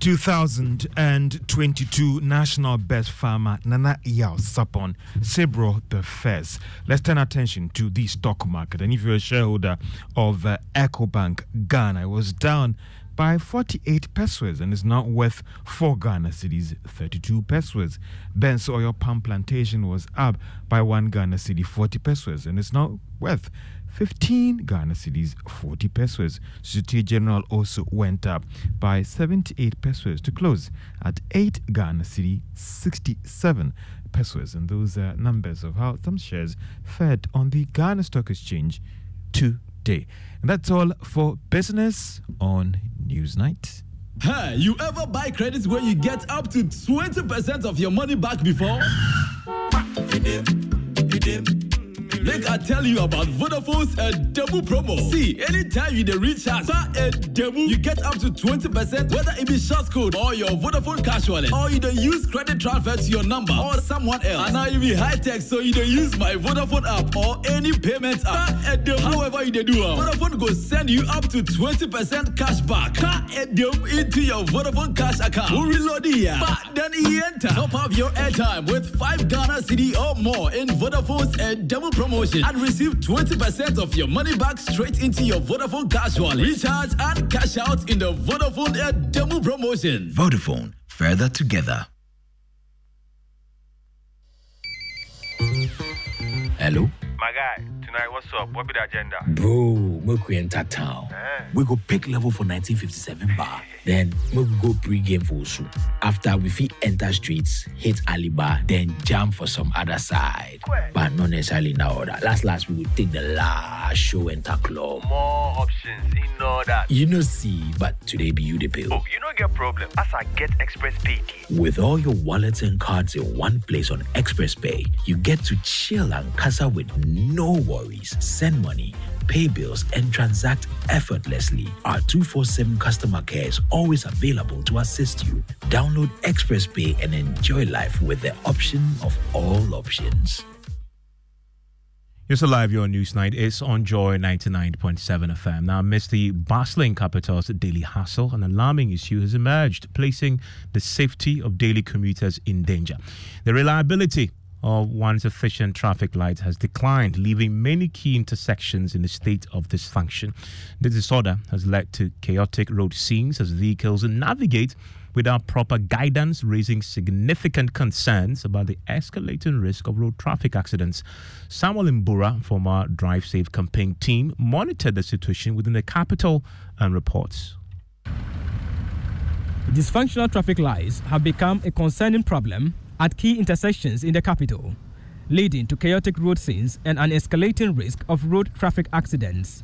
2022 National Best Farmer Nana Yao Sapon Sebro the first. Let's turn attention to the stock market. And if you're a shareholder of uh, EcoBank Ghana, it was down by 48 pesos and is now worth 4 Ghana cedis, 32 pesos. Benso oil palm plantation was up by 1 Ghana cedi, 40 pesos and is now worth 15 Ghana cedis, 40 pesos. City General also went up by 78 pesos to close at 8 Ghana cedi, 67 pesos. And those are numbers of how some shares fared on the Ghana Stock Exchange today. And that's all for business on Newsnight. Hey, you ever buy credits where you get up to 20% of your money back before? Make I tell you about Vodafone's a demo promo. See, anytime you recharge, a demo, you get up to 20%, whether it be short code or your Vodafone cash wallet, or you dey use credit transfer to your number or someone else. And now you be high tech, so you don't use my Vodafone app or any payment app. A demo, however you do am. Vodafone go send you up to 20% cash back. Star a demo into your Vodafone cash account. Who reload here? But then he enter. Top up your airtime with 5 Ghana cedi or more in Vodafone's a demo promotion and receive 20% of your money back straight into your Vodafone cash wallet. Recharge and cash out in the Vodafone Air Demo promotion. Vodafone, further together. Hello? My guy, tonight what's up? What be the agenda? Bro, we enter town. We go pick level for 1957 bar. then we go pre-game for Osu. After we fit enter streets, hit Aliba, then jam for some other side. But not necessarily in order. Last last we will take the last show enter club. More options in order. You know see, but today be you the. Oh, you don't get problem. As I get Express Pay. With all your wallets and cards in one place on Express Pay, you get to chill and casa with no worries. Send money, pay bills, and transact effortlessly. Our 247 customer care is always available to assist you. Download Express Pay and enjoy life with the option of all options. Yes, alive, your news night is on Joy 99.7 FM. Now, amidst the bustling capital's daily hassle, an alarming issue has emerged, placing the safety of daily commuters in danger. The reliability of one's efficient traffic lights has declined, leaving many key intersections in a state of dysfunction. This disorder has led to chaotic road scenes as vehicles navigate without proper guidance, raising significant concerns about the escalating risk of road traffic accidents. Samuel Mbura former Drive Safe campaign team monitored the situation within the capital and reports. Dysfunctional traffic lights have become a concerning problem at key intersections in the capital, leading to chaotic road scenes and an escalating risk of road traffic accidents.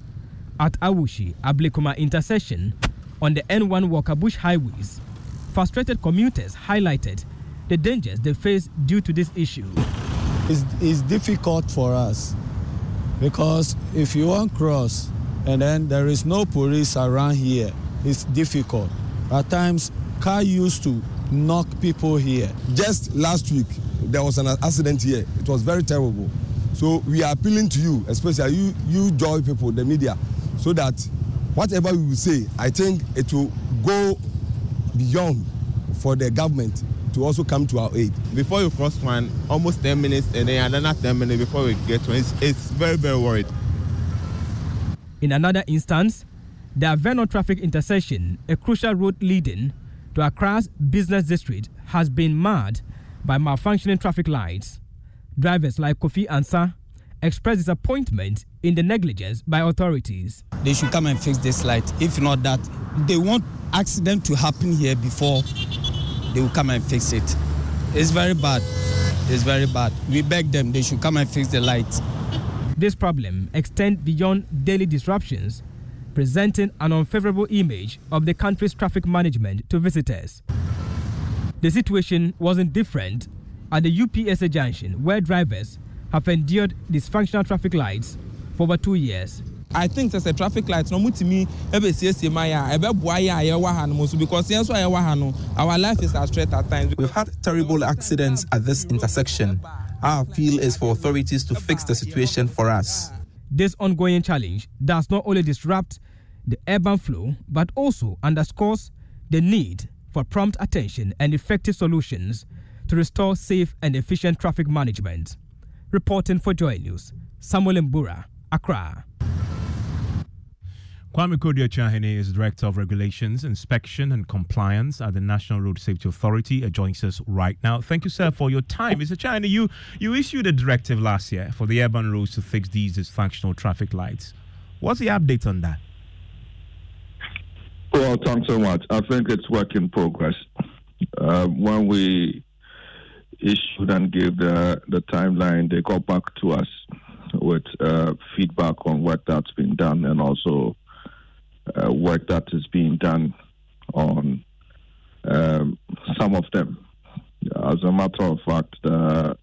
At Awoshie Ablekuma intersection on the N1 Walker-Bush highways, frustrated commuters highlighted the dangers they face due to this issue. It's, it's difficult for us because if you want cross and then there is no police around here, it's difficult. At times, car used to knock people here. Just last week, there was an accident here. It was very terrible. So we are appealing to you, especially you, you joy people, the media, so that whatever we will say, I think it will go beyond for the government to also come to our aid. Before you cross one, almost 10 minutes, and then another 10 minutes before we get one. It's, it's very, very worried. In another instance, the Avenor traffic intersection, a crucial road leading to Accra's business district, has been marred by malfunctioning traffic lights. Drivers like Kofi Ansa express disappointment in the negligence by authorities. They should come and fix this light. If not that, they want accident to happen here before they will come and fix it. It's very bad. It's very bad. We beg them they should come and fix the light. This problem extends beyond daily disruptions, presenting an unfavorable image of the country's traffic management to visitors. The situation wasn't different at the UPSA junction, where drivers have endured dysfunctional traffic lights for over two years. I think there's a traffic light. No mutimi ebe siesie ma ya. Ebe bua ya ye wa ha no so because yen so ye wa ha no. Our life is at threat at times. We've had terrible accidents at this intersection. Our appeal is for authorities to fix the situation for us. This ongoing challenge does not only disrupt the urban flow but also underscores the need for prompt attention and effective solutions to restore safe and efficient traffic management reporting for joy news samuel mbura accra Kwame Koduah Atuahene is Director of Regulations, Inspection and Compliance at the National Road Safety Authority. Uh, joins us right now. Thank you, sir, for your time. Mr. Atuahene, you, you issued a directive last year for the urban roads to fix these dysfunctional traffic lights. What's the update on that? Well, thanks so much. I think it's work in progress. Uh, when we issued and gave the, the timeline, they got back to us with uh, feedback on work that's been done and also uh, work that is being done on um, some of them. As a matter of fact, the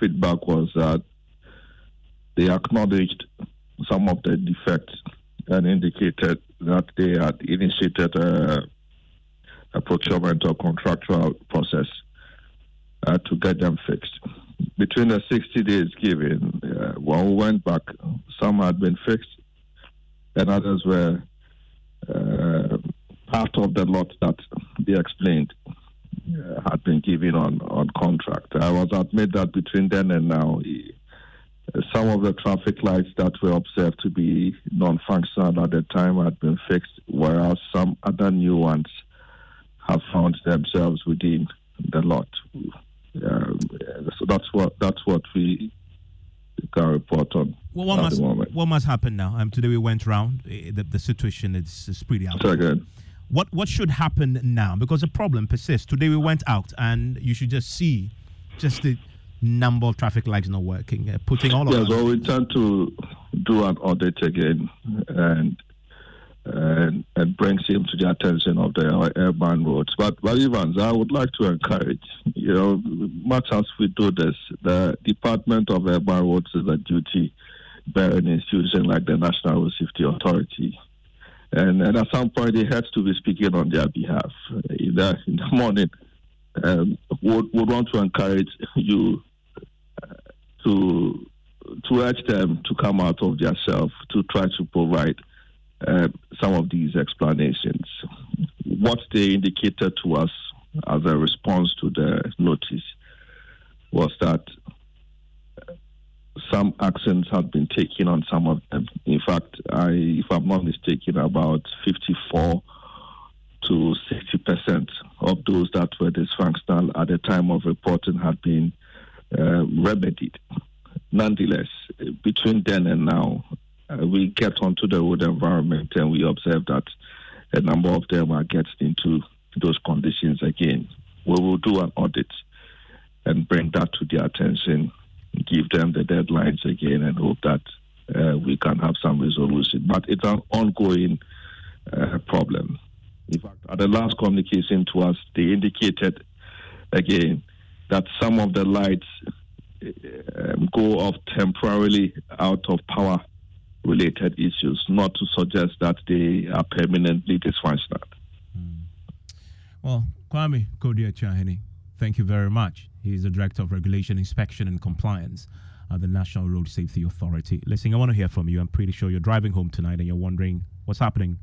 feedback was that they acknowledged some of the defects and indicated that they had initiated a, a procurement or contractual process uh, to get them fixed. Between the 60 days given, uh, when we went back, some had been fixed and others were uh, part of the lot that they explained uh, had been given on, on contract. I was admit that between then and now, some of the traffic lights that were observed to be non-functional at the time had been fixed, whereas some other new ones have found themselves within the lot. Um, so that's what that's what we can report on Well, what at must what must happen now? Um, today we went round. eh, The, the situation is, is pretty out. What what should happen now? Because the problem persists. Today we went out, and you should just see just the number of traffic lights not working. Uh, putting all of Yes, them. well, we tend to do an audit again and and and brings him to the attention of the urban roads. But but Evans, I would like to encourage, you know, much as we do this, the Department of Urban Roads is a duty bearing institution like the National Road Safety Authority. And, and at some point, they had to be speaking on their behalf. In the, in the morning, um, would, would want to encourage you to to urge them to come out of their self to try to provide uh, some of these explanations. What they indicated to us as a response to the notice was that some actions had been taken on some of them. In fact, I, if I'm not mistaken, about 54 to 60 percent of those that were dysfunctional at the time of reporting had been uh, remedied. Nonetheless, between then and now, uh, we get onto the road environment and we observe that a number of them are getting into those conditions again. We will do an audit and bring that to their attention, give them the deadlines again, and hope that uh, we can have some resolution. But it's an ongoing uh, problem. In fact, at the last communication to us, they indicated again that some of the lights um, go off temporarily out of power related issues, not to suggest that they are permanently dysfunctional. Well, Kwame Koduah Atuahene, thank you very much. He's the Director of Regulation, Inspection and Compliance at the National Road Safety Authority. Listen, I want to hear from you. I'm pretty sure you're driving home tonight and you're wondering what's happening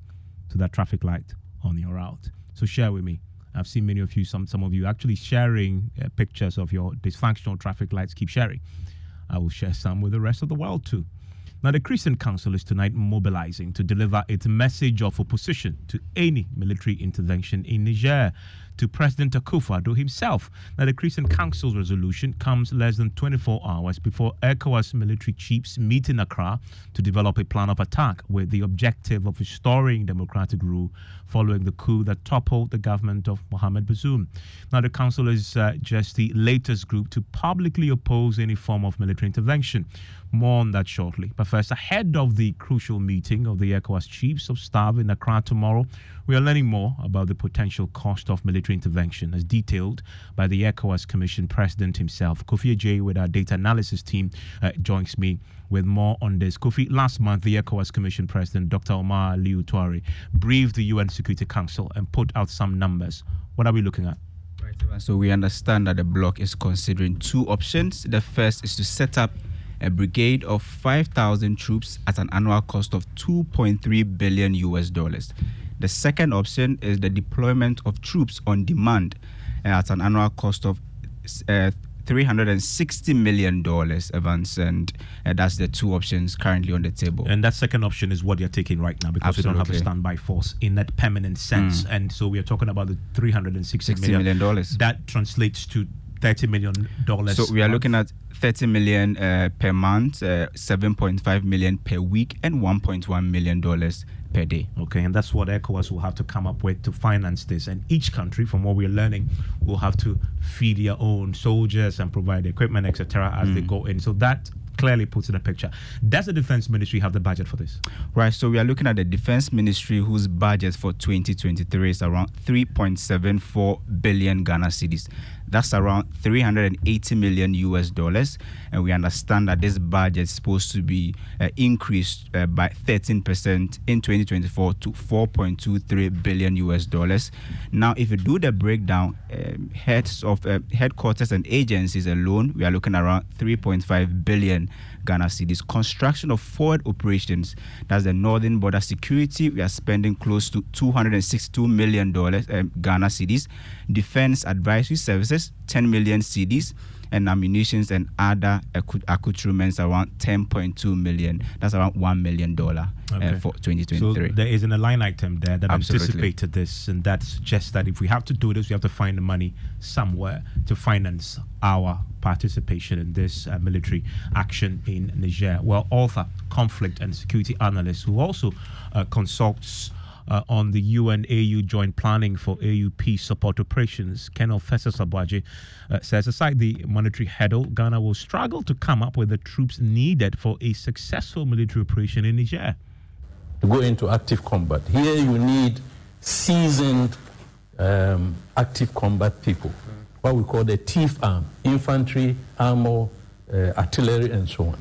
to that traffic light on your route. So share with me. I've seen many of you, some some of you actually sharing uh, pictures of your dysfunctional traffic lights. Keep sharing. I will share some with the rest of the world too. Now, the Christian Council is tonight mobilizing to deliver its message of opposition to any military intervention in Niger to President Akufo-Addo himself. Now, the Christian Council's resolution comes less than 24 hours before ECOWAS military chiefs meet in Accra to develop a plan of attack with the objective of restoring democratic rule following the coup that toppled the government of Mohamed Bazoum. Now, the council is uh, just the latest group to publicly oppose any form of military intervention. More on that shortly. But first, ahead of the crucial meeting of the ECOWAS chiefs of staff in Accra tomorrow, we are learning more about the potential cost of military intervention as detailed by the ECOWAS Commission President himself. Kofi Ajay, with our data analysis team, uh, joins me with more on this. Kofi, last month, the ECOWAS Commission President, Dr. Omar Alieu Touray, briefed the UN Security Council and put out some numbers. What are we looking at? So we understand that the bloc is considering two options. The first is to set up a brigade of 5,000 troops at an annual cost of 2.3 billion US dollars. The second option is the deployment of troops on demand uh, at an annual cost of uh, 360 million dollars, Evans, and uh, that's the two options currently on the table. And that second option is what you're taking right now because we don't have a standby force in that permanent sense. Mm. And so we are talking about the 360 $60 million. That translates to 30 million dollars. So we are looking at 30 million uh, per month, uh, 7.5 million per week, and 1.1 million dollars per day. Okay, and that's what ECOWAS will have to come up with to finance this. And each country, from what we're learning, will have to feed their own soldiers and provide equipment, etc., as they Mm. go in. So that clearly puts in a picture. Does the Defense Ministry have the budget for this? Right, so we are looking at the Defense Ministry, whose budget for 2023 is around 3.74 billion Ghana cedis. That's around 380 million US dollars. And we understand that this budget is supposed to be uh, increased uh, by 13% in 2024 to 4.23 billion US dollars. Now, if you do the breakdown, um, heads of uh, headquarters and agencies alone, we are looking around 3.5 billion Ghana cedis. Construction of forward operations, that's the Northern Border Security, we are spending close to 262 million dollars um, Ghana cedis. Defense Advisory Services, 10 million cedis and ammunitions and other accoutrements around 10.2 million. That's around $1 million uh, for 2023. So there isn't a line item there that Absolutely. anticipated this, and that suggests that if we have to do this, we have to find the money somewhere to finance our participation in this uh, military action in Niger. Well, author, conflict and security analyst, who also uh, consults. Uh, on the UN AU joint planning for AU peace support operations, Colonel Festus Aboagye uh, says aside the monetary hurdle, Ghana will struggle to come up with the troops needed for a successful military operation in Niger. to go into active combat. Here you need seasoned um, active combat people, what we call the teeth arm, infantry, armor, uh, artillery, and so on.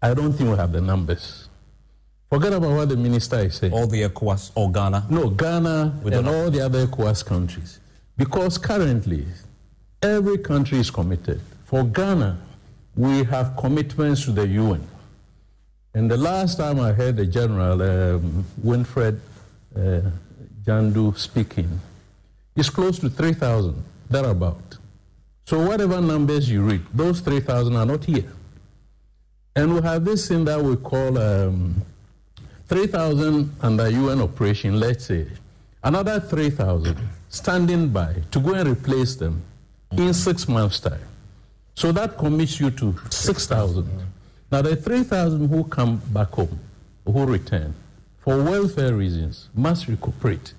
I don't think we have the numbers. Forget about what the minister is saying. All the ECOWAS or Ghana? No, Ghana We and all the other ECOWAS countries. Because currently, every country is committed. For Ghana, we have commitments to the UN. And the last time I heard the General um, Winfred uh, Jandu speaking, it's close to 3,000, thereabout. So whatever numbers you read, those 3,000 are not here. And we have this thing that we call um, 3,000 under UN operation, let's say, another 3,000 standing by to go and replace them in six months' time. So that commits you to 6,000. Now, the 3,000 who come back home, who return, for welfare reasons, must recuperate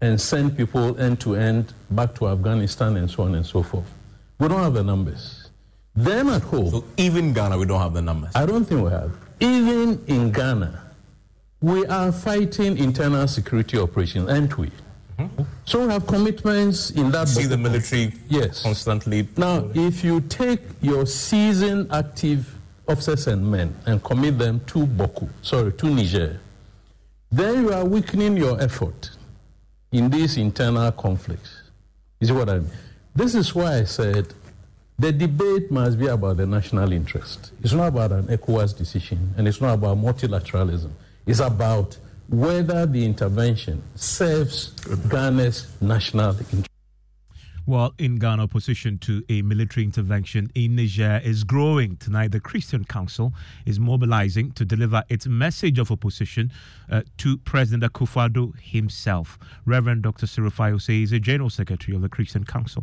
and send people end to end back to Afghanistan and so on and so forth. We don't have the numbers. Then at home. So even Ghana, we don't have the numbers. I don't think we have. Even in Ghana, we are fighting internal security operations, aren't we? Mm-hmm. So we have commitments in that. See the military yes. constantly. Now, if you take your seasoned active officers and men and commit them to Bawku, sorry, to Niger, then you are weakening your effort in these internal conflicts. You see what I mean? This is why I said the debate must be about the national interest. It's not about an ECOWAS decision, and it's not about multilateralism. It's about whether the intervention serves Ghana's national interest. Well, in Ghana, opposition to a military intervention in Niger is growing. Tonight, the Christian Council is mobilizing to deliver its message of opposition uh, to President Akufo-Addo himself. Reverend Dr. Cyril Fayose is a General Secretary of the Christian Council.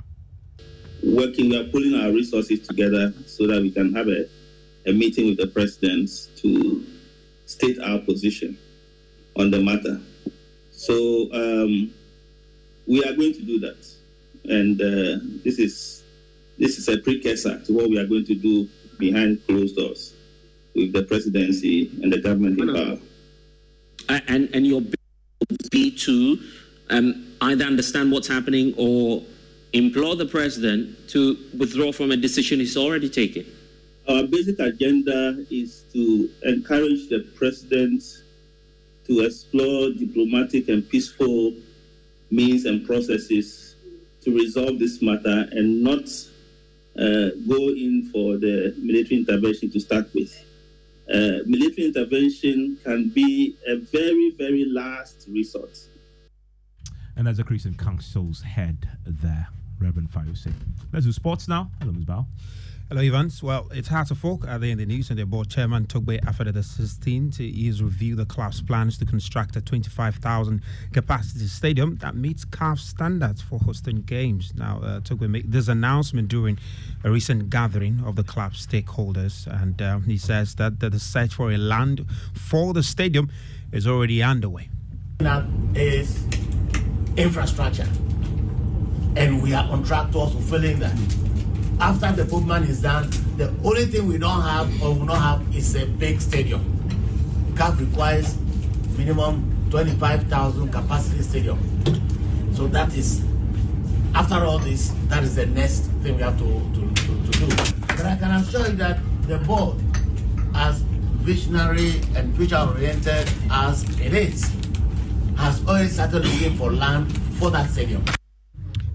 working, we are pulling our resources together so that we can have a, a meeting with the president to state our position on the matter. So um, we are going to do that, and uh, this is this is a precursor to what we are going to do behind closed doors with the presidency and the government in power. And and your be to um, either understand what's happening or implore the president to withdraw from a decision he's already taken. Our basic agenda is to encourage the president to explore diplomatic and peaceful means and processes to resolve this matter and not uh, go in for the military intervention to start with. Uh, military intervention can be a very, very last resort. And as the Christian Council's head there, Reverend Fayose. Let's do sports now. Hello, Ms. Bao. Hello, Evans. Well, Hearts of Oak are they in the news, and their board chairman Togbe Afede the 16th he has reviewed the club's plans to construct a 25,000 capacity stadium that meets CAF standards for hosting games. Now, uh, Togbe made this announcement during a recent gathering of the club's stakeholders, and uh, he says that, that the search for a land for the stadium is already underway. That is infrastructure, and we are on track towards fulfilling that. After the movement is done, The only thing we don't have or will not have is a big stadium. CAF requires minimum 25,000 capacity stadium. So that is, after all this, that is the next thing we have to, to, to, to do. But I can assure you that the board, as visionary and future oriented as it is, has already started looking for land for that stadium.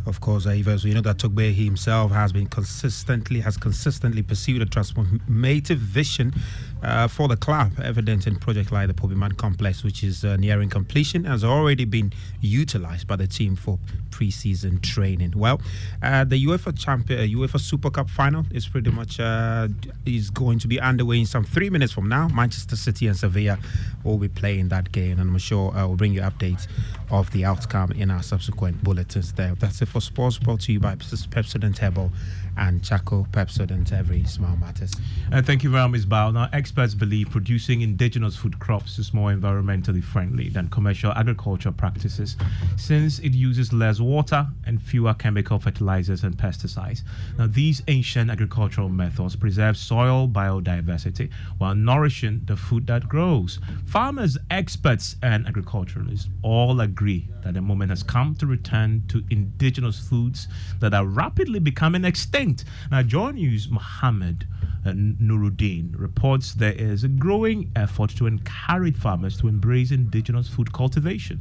Of course, so you know that Togbe himself has been consistently has consistently pursued a transformative vision uh, for the club, evident in project like the Pobiman Complex, which is uh, nearing completion, has already been utilized by the team for pre-season training. Well, uh, the UEFA Champion, uh, UEFA Super Cup final is pretty much uh, is going to be underway in some three minutes from now. Manchester City and Sevilla will be playing that game, and I'm sure uh, we'll bring you updates of the outcome in our subsequent bulletins. There, that's it for sports. Brought to you by Pepsodent Herbal and Charcoal Pepsodent Every Small Matters. Uh, thank you very much, Bao. Now, experts believe producing indigenous food crops is more environmentally friendly than commercial agriculture practices since it uses less water and fewer chemical fertilizers and pesticides. Now, these ancient agricultural methods preserve soil biodiversity while nourishing the food that grows. Farmers, experts, and agriculturalists all agree that the moment has come to return to indigenous foods that are rapidly becoming extinct. Now, Joy News Mohammed uh, Nuruddin reports there is a growing effort to encourage farmers to embrace indigenous food cultivation.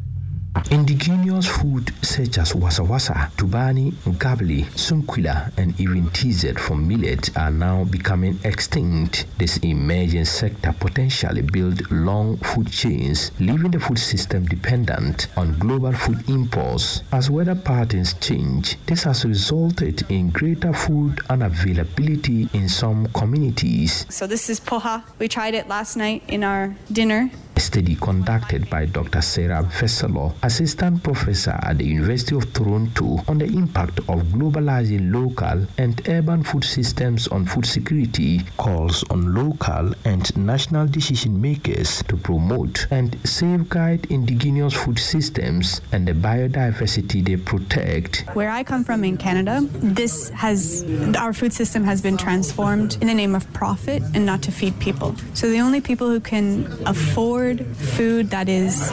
Indigenous food such as wasawasa, tubani, ngabli, sunkwila, and even TZ from millet are now becoming extinct. This emerging sector potentially build long food chains, leaving the food system dependent on global food imports. As weather patterns change, this has resulted in greater food unavailability in some communities. So this is poha. We tried it last night in our dinner. A study conducted by Dr. Sarah Veselo, assistant professor at the University of Toronto, on the impact of globalizing local and urban food systems on food security, calls on local and national decision makers to promote and safeguard indigenous food systems and the biodiversity they protect. Where I come from in Canada, this has our food system has been transformed in the name of profit and not to feed people. So the only people who can afford food that is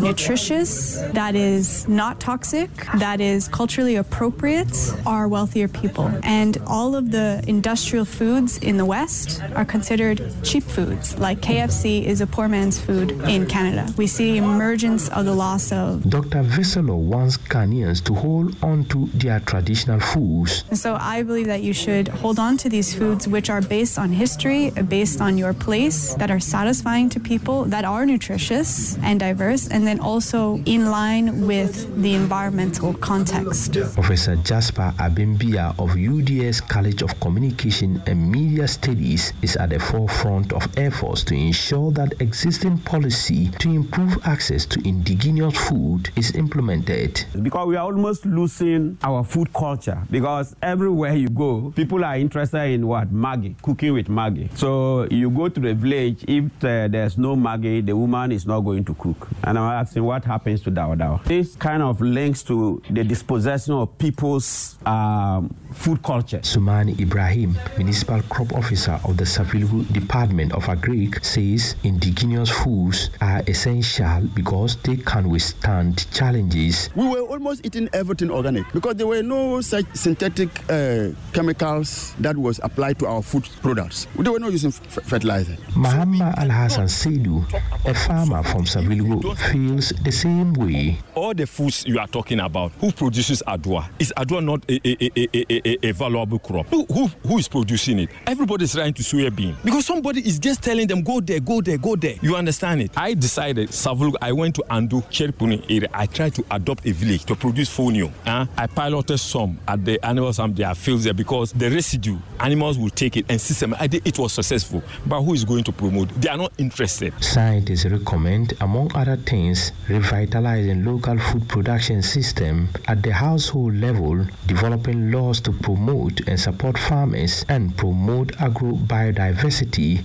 nutritious, that is not toxic, that is culturally appropriate are wealthier people. And all of the industrial foods in the West are considered cheap foods. Like KFC is a poor man's food in Canada. We see emergence of the loss of. Dr. Veselo wants Ghanaians to hold on to their traditional foods. And so I believe that you should hold on to these foods which are based on history, based on your place, that are satisfying to people, that are nutritious and diverse, and then also in line with the environmental context. Professor Jasper Abimbia of UDS College of Communication and Media Studies is at the forefront of efforts to ensure that existing policy to improve access to indigenous food is implemented. Because we are almost losing our food culture because everywhere you go, people are interested in what? Maggi, cooking with Maggi. So you go to the village, if uh, there's no Maggi, the woman is not going to cook. And I'm asking what happens to Dao Dao. This kind of links to the dispossession of people's um, food culture. Sumani Ibrahim, Municipal Crop Officer of the Savelugu Department of Agric, says indigenous foods are essential because they can withstand challenges. We were almost eating everything organic because there were no such synthetic uh, chemicals that was applied to our food products. They were not using f- fertilizer. Muhammad Al Hassan Seidu, a farmer from Savelugu, feels the same way. All the foods you are talking about, who produces adwa? Is adwa not a, a, a, a, a valuable crop? Who, who, who is producing it? Everybody is trying to soybean because somebody is just telling them go there, go there, go there. You understand it? I decided Savelugu. I went to Andu Cherpuni area. I tried to adopt a village to produce fonio. Uh, I piloted some at the animals and their fields there because the residue animals will take it and system. I did, it was successful. But who is going to promote? They are not interested. Scientists recommend, among other things, revitalizing local food production system at the household level, developing laws to promote and support farmers, and promote agro biodiversity.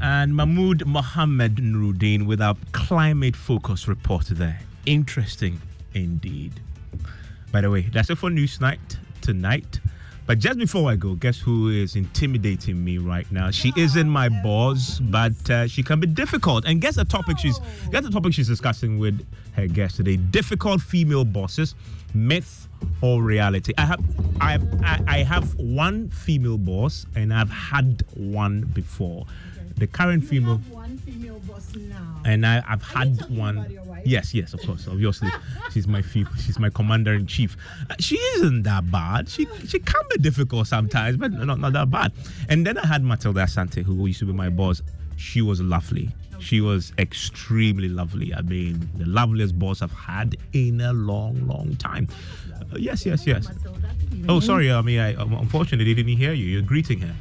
And Mahmoud Mohammed Nuruddin with our climate focus report there. Interesting indeed. By the way, that's it for News Night tonight. But just before I go, guess who is intimidating me right now? She isn't my boss, but uh, she can be difficult. And guess the topic she's guess the topic she's discussing with her guest today: difficult female bosses, myth or reality. I have I have I, I have one female boss, and I've had one before. The current female One female boss now. and I, I've had one. Yes, yes, of course, obviously, she's my fe- she's my commander in chief. Uh, she isn't that bad. She she can be difficult sometimes, but not not that bad. And then I had Matilda Asante, who used to be my boss. She was lovely. She was extremely lovely. I mean, the loveliest boss I've had in a long, long time. Uh, yes, yes, yes. Oh, sorry. I mean, I unfortunately didn't hear you. You're greeting her.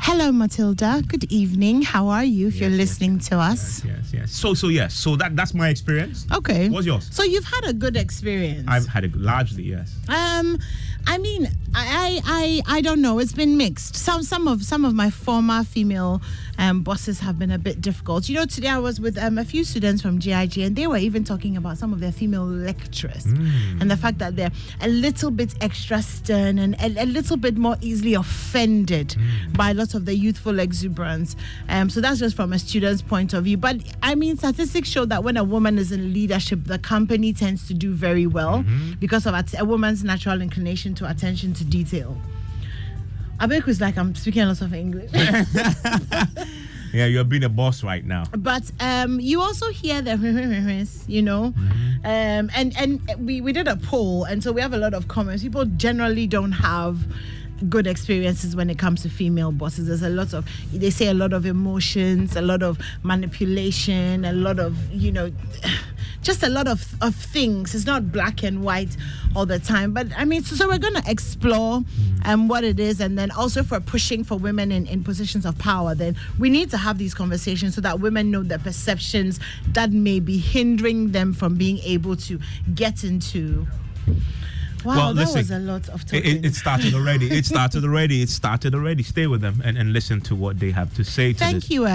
Hello, Matilda. Good evening. How are you? If you're listening to us. Yes, yes. So, so yes. So that that's my experience. Okay. What's yours? So you've had a good experience. I've had it largely, yes. Um, I mean, I, I, I don't know. It's been mixed. Some, some of, some of my former female um, bosses have been a bit difficult. You know, today I was with um, a few students from GIJ, and they were even talking about some of their female lecturers and the fact that they're a little bit extra stern and a, a little bit more easily offended by lots of the youthful exuberance. Um, so that's just from a student's point of view. But I mean, statistics show that when a woman is in leadership, the company tends to do very well because of at- a woman's natural inclination to attention to detail. Abeku is like I'm speaking a lot of English. [LAUGHS] Yeah, you're being a boss right now. but um, you also hear the [LAUGHS] you know um, and and we, we did a poll and so we have a lot of comments people generally don't have good experiences when it comes to female bosses. There's a lot of they say a lot of emotions a lot of manipulation a lot of you know [SIGHS] just a lot of, of things. It's not black and white all the time but i mean so, so we're going to explore um, what it is and then also for pushing for women in, in positions of power then we need to have these conversations so that women know the perceptions that may be hindering them from being able to get into wow well, that listen, was a lot of It, talking it, it started already. It started [LAUGHS] already. It started already. Stay with them and, and listen to what they have to say to thank this. you Em.